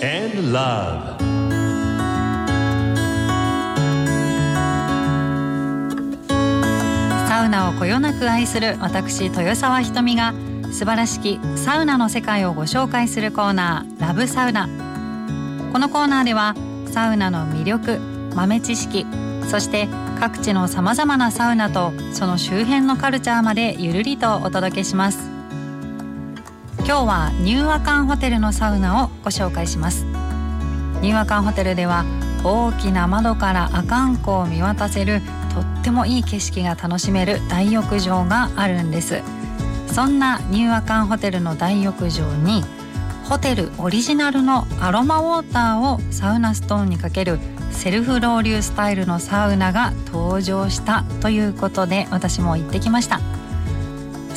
love. サウナをこよなく愛する私豊沢ひとみが素晴らしきサウナの世界をご紹介するコーナーラブサウナ。このコーナーではサウナの魅力豆知識そして各地のさまざまなサウナとその周辺のカルチャーまでゆるりとお届けします。今日はニューアカンホテルのサウナをご紹介します。ニューアカンホテルでは大きな窓から阿寒湖を見渡せるとってもいい景色が楽しめる大浴場があるんです。そんなニューアカンホテルの大浴場にホテルオリジナルのアロマウォーターをサウナストーンにかけるセルフロウリュスタイルのサウナが登場したということで私も行ってきました。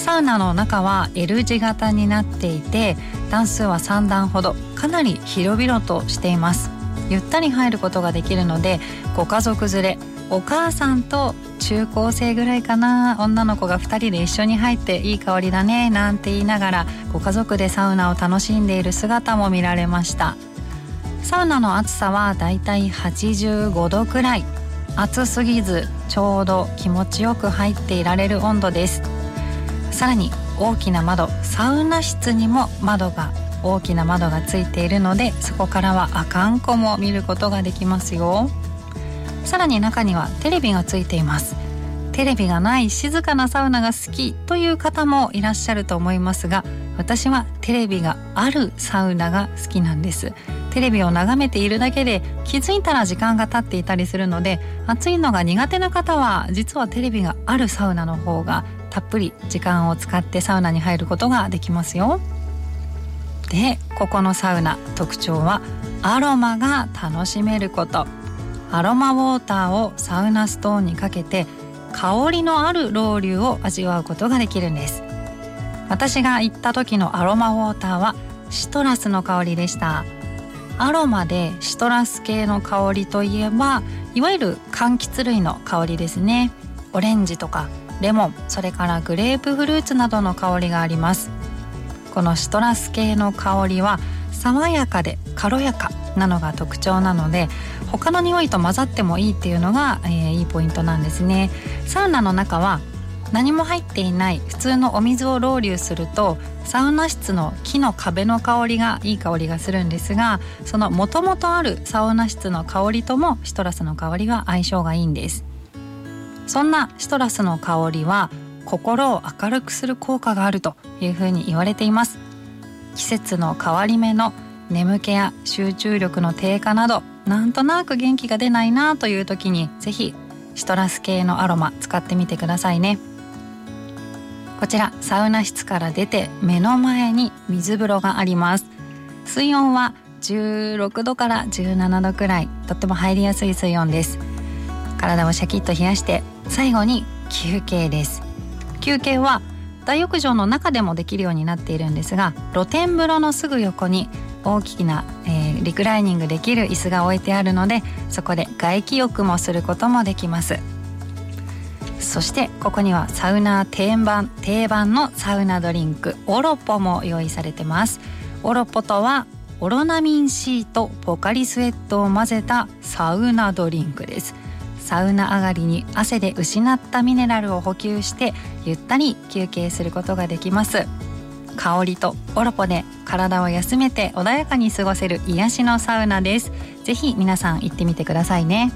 サウナの中は L 字型になっていて段数は3段ほどかなり広々としています。ゆったり入ることができるのでご家族連れお母さんと中高生ぐらいかな女の子が2人で一緒に入っていい香りだねなんて言いながらご家族でサウナを楽しんでいる姿も見られました。サウナの暑さはだいたい85度くらい。暑すぎずちょうど気持ちよく入っていられる温度です。さらに大きな窓サウナ室にも窓が大きな窓がついているのでそこからはあかんこも見ることができますよ。さらに中にはテレビがついています。テレビがない静かなサウナが好きという方もいらっしゃると思いますが私はテレビがあるサウナが好きなんです。テレビを眺めているだけで気づいたら時間が経っていたりするので暑いのが苦手な方は実はテレビがあるサウナの方がたっぷり時間を使ってサウナに入ることができますよ。でここのサウナ特徴はアロマが楽しめること。アロマウォーターをサウナストーンにかけて香りのあるロウリュを味わうことができるんです。私が行った時のアロマウォーターはシトラスの香りでした。アロマでシトラス系の香りといえばいわゆる柑橘類の香りですね。オレンジとかレモンそれからグレープフルーツなどの香りがあります。このシトラス系の香りは爽やかで軽やかなのが特徴なので他の匂いと混ざってもいいっていうのが、えー、いいポイントなんですね。サウナの中は何も入っていない普通のお水をロウリュするとサウナ室の木の壁の香りがいい香りがするんですがそのもともとあるサウナ室の香りともシトラスの香りは相性がいいんです。そんなシトラスの香りは心を明るくする効果があるというふうに言われています。季節の変わり目の眠気や集中力の低下などなんとなく元気が出ないなという時にぜひシトラス系のアロマ使ってみてくださいね。こちらサウナ室から出て目の前に水風呂があります。水温は16度から17度くらいとっても入りやすい水温です。体をシャキッと冷やして最後に休憩です。休憩は大浴場の中でもできるようになっているんですが露天風呂のすぐ横に大きな、えー、リクライニングできる椅子が置いてあるのでそこで外気浴もすることもできます。そしてここにはサウナ定番定番のサウナドリンクオロポも用意されてます。オロポとはオロナミン C とポカリスエットを混ぜたサウナドリンクです。サウナ上がりに汗で失ったミネラルを補給してゆったり休憩することができます。香りとオロポで体を休めて穏やかに過ごせる癒しのサウナです。ぜひ皆さん行ってみてくださいね。